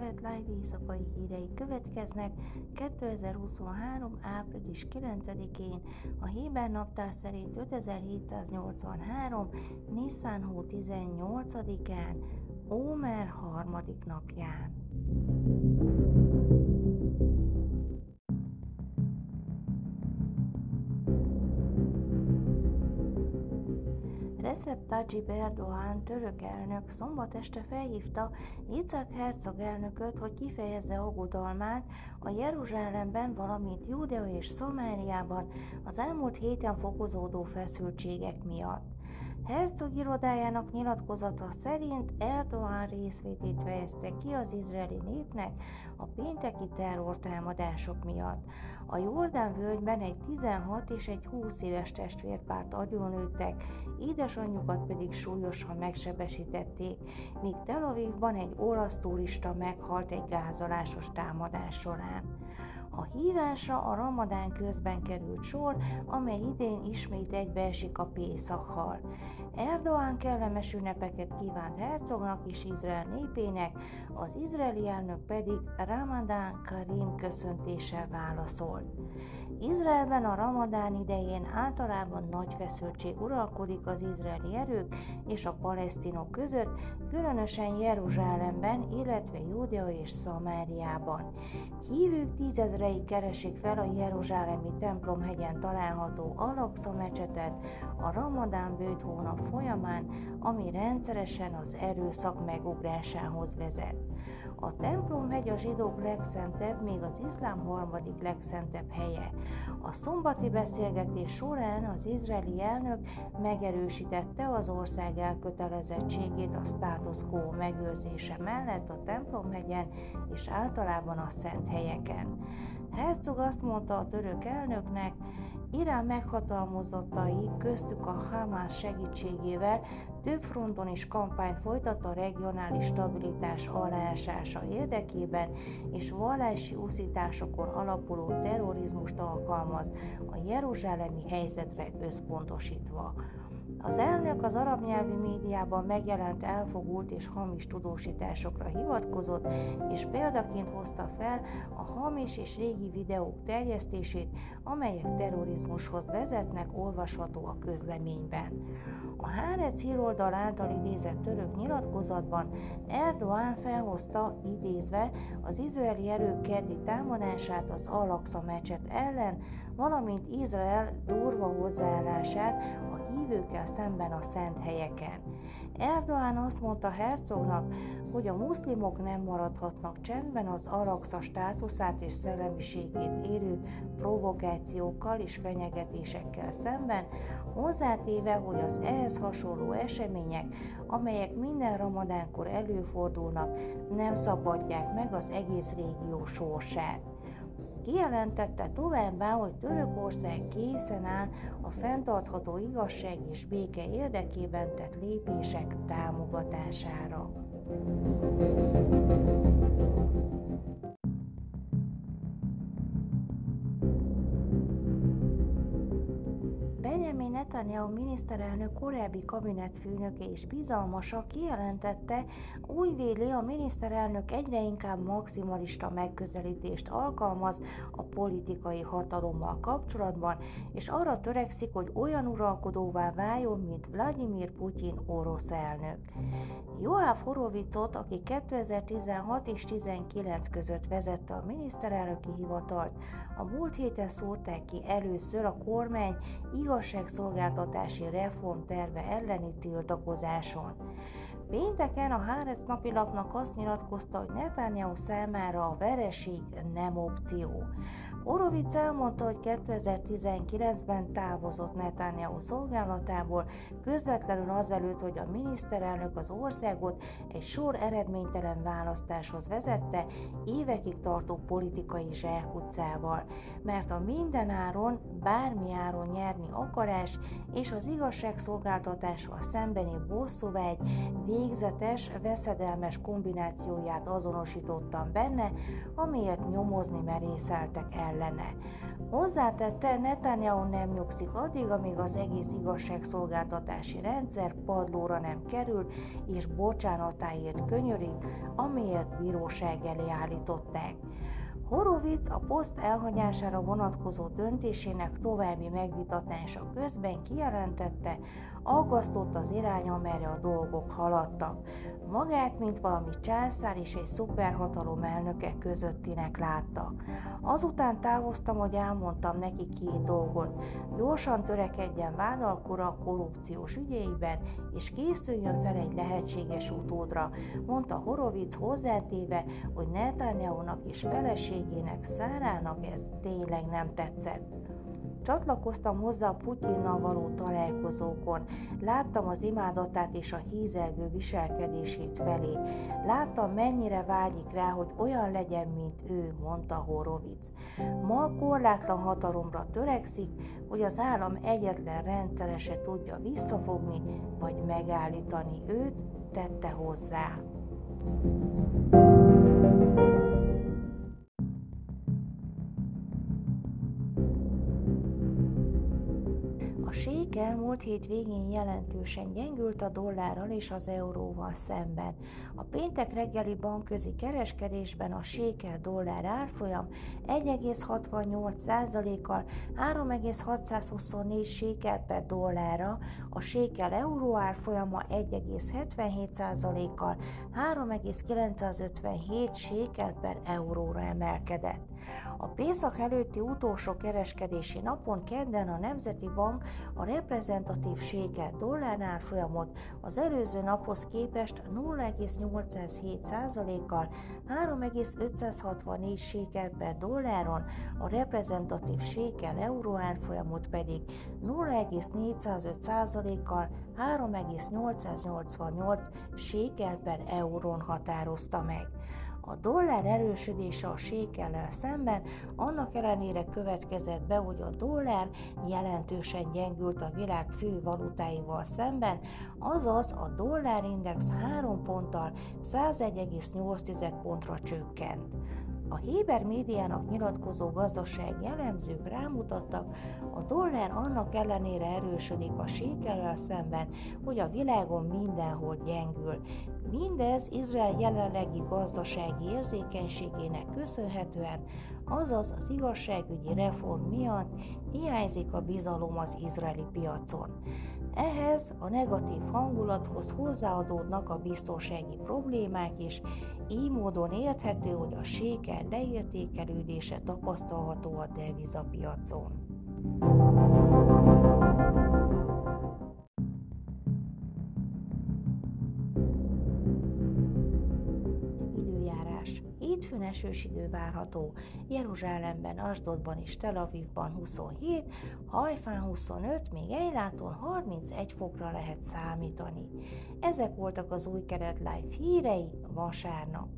Kelet Live éjszakai hírei következnek 2023. április 9-én, a Héber naptár szerint 5783. Nissan hó 18-án, Ómer harmadik napján. Recep Tayyip Erdoğan török elnök szombat este felhívta Yitzhak Herzog elnököt, hogy kifejezze aggodalmát a Jeruzsálemben, valamint Júdea és Szamáriában az elmúlt héten fokozódó feszültségek miatt. Herzog irodájának nyilatkozata szerint Erdoğan részvétét fejezte ki az izraeli népnek a pénteki terrortámadások miatt. A Jordán völgyben egy 16 és egy 20 éves testvérpárt agyonlőttek, édesanyjukat pedig súlyosan megsebesítették, míg Tel Avivban egy olasz turista meghalt egy gázolásos támadás során. A hívásra a ramadán közben került sor, amely idén ismét egybeesik a Pészakkal. Erdoğan kellemes ünnepeket kívánt hercognak és Izrael népének, az izraeli elnök pedig Ramadán Karim köszöntéssel válaszolt. Izraelben a ramadán idején általában nagy feszültség uralkodik az izraeli erők és a palesztinok között, különösen Jeruzsálemben, illetve Júdea és Szamáriában. Hívők tízezrei keresik fel a Jeruzsálemi templomhegyen található Alaksa mecsetet a ramadán bőt hónap folyamán, ami rendszeresen az erőszak megugrásához vezet. A templomhegy a zsidók legszentebb, még az iszlám harmadik legszentebb helye. A szombati beszélgetés során az izraeli elnök megerősítette az ország elkötelezettségét a status quo megőrzése mellett a templomhegyen és általában a szent helyeken. Herzog azt mondta a török elnöknek, Irán meghatalmazottai köztük a Hamas segítségével több fronton is kampányt folytat a regionális stabilitás aláásása érdekében, és vallási úszításokon alapuló terrorizmust alkalmaz a jeruzsálemi helyzetre összpontosítva. Az elnök az arab nyelvű médiában megjelent elfogult és hamis tudósításokra hivatkozott, és példaként hozta fel a hamis és régi videók terjesztését, amelyek terrorizmushoz vezetnek, olvasható a közleményben. A Hárec híroldal által idézett török nyilatkozatban Erdoğan felhozta idézve az izraeli erők keddi támadását az Al-Aqsa mecset ellen, valamint Izrael durva hozzáállását hívőkkel szemben a szent helyeken. Erdoğan azt mondta Herzognak, hogy a muszlimok nem maradhatnak csendben az Araxa státuszát és szellemiségét érő provokációkkal és fenyegetésekkel szemben, hozzátéve, hogy az ehhez hasonló események, amelyek minden ramadánkor előfordulnak, nem szabadják meg az egész régió sorsát. Kijelentette továbbá, hogy Törökország készen áll a fenntartható igazság és béke érdekében tett lépések támogatására. Netanyahu miniszterelnök korábbi kabinetfőnöke és bizalmasa kijelentette, úgy véli a miniszterelnök egyre inkább maximalista megközelítést alkalmaz a politikai hatalommal kapcsolatban, és arra törekszik, hogy olyan uralkodóvá váljon, mint Vladimir Putyin orosz elnök. Joáv Horovicot, aki 2016 és 19 között vezette a miniszterelnöki hivatalt, a múlt héten szórták ki először a kormány igazságszolgáltatási reformterve elleni tiltakozáson. Pénteken a Hárec napilapnak azt nyilatkozta, hogy Netanyahu számára a vereség nem opció. Orovic elmondta, hogy 2019-ben távozott Netanyahu szolgálatából, közvetlenül azelőtt, hogy a miniszterelnök az országot egy sor eredménytelen választáshoz vezette, évekig tartó politikai zsákutcával, mert a mindenáron, bármi áron nyerni akarás és az igazságszolgáltatással szembeni bosszúvágy végzetes, veszedelmes kombinációját azonosítottam benne, amelyet nyomozni merészeltek el ellene. Hozzátette, Netanyahu nem nyugszik addig, amíg az egész igazságszolgáltatási rendszer padlóra nem kerül, és bocsánatáért könyörít, amiért bíróság elé állították. Horovic a poszt elhagyására vonatkozó döntésének további megvitatása közben kijelentette, aggasztott az irány, amerre a dolgok haladtak. Magát, mint valami császár és egy szuperhatalom elnöke közöttinek látta. Azután távoztam, hogy elmondtam neki két dolgot. Gyorsan törekedjen vádalkora a korrupciós ügyeiben, és készüljön fel egy lehetséges utódra, mondta Horovic hozzátéve, hogy Netanyahu-nak és feleségének Szárának ez tényleg nem tetszett. Csatlakoztam hozzá a Putyinnal való találkozókon, láttam az imádatát és a hízelgő viselkedését felé. Láttam, mennyire vágyik rá, hogy olyan legyen, mint ő, mondta Horovic. Ma korlátlan hatalomra törekszik, hogy az állam egyetlen rendszere se tudja visszafogni vagy megállítani őt, tette hozzá. A sék elmúlt hét végén jelentősen gyengült a dollárral és az euróval szemben. A péntek reggeli bankközi kereskedésben a sékel dollár árfolyam 1,68%-kal 3,624 sékel per dollárra, a sékel euró árfolyama 1,77%-kal 3,957 sékel per euróra emelkedett. A Pészak előtti utolsó kereskedési napon kedden a Nemzeti Bank a reprezentatív sékel dollár árfolyamot az előző naphoz képest 0,807%-kal 3,564 sékel per dolláron, a reprezentatív sékel euró árfolyamot pedig 0,405%-kal 3,888 sékel per eurón határozta meg. A dollár erősödése a sékellel szemben annak ellenére következett be, hogy a dollár jelentősen gyengült a világ fő valutáival szemben, azaz a dollárindex 3 ponttal 101,8 pontra csökkent. A Héber médiának nyilatkozó gazdasági elemzők rámutattak, a dollár annak ellenére erősödik a sékellel szemben, hogy a világon mindenhol gyengül. Mindez Izrael jelenlegi gazdasági érzékenységének köszönhetően, azaz az igazságügyi reform miatt hiányzik a bizalom az izraeli piacon. Ehhez a negatív hangulathoz hozzáadódnak a biztonsági problémák is, így módon érthető, hogy a séker leértékelődése tapasztalható a devizapiacon. Esős idő várható, Jeruzsálemben, Asdodban és Tel Avivban 27, Hajfán 25, még Ejláton 31 fokra lehet számítani. Ezek voltak az új keret live hírei vasárnap.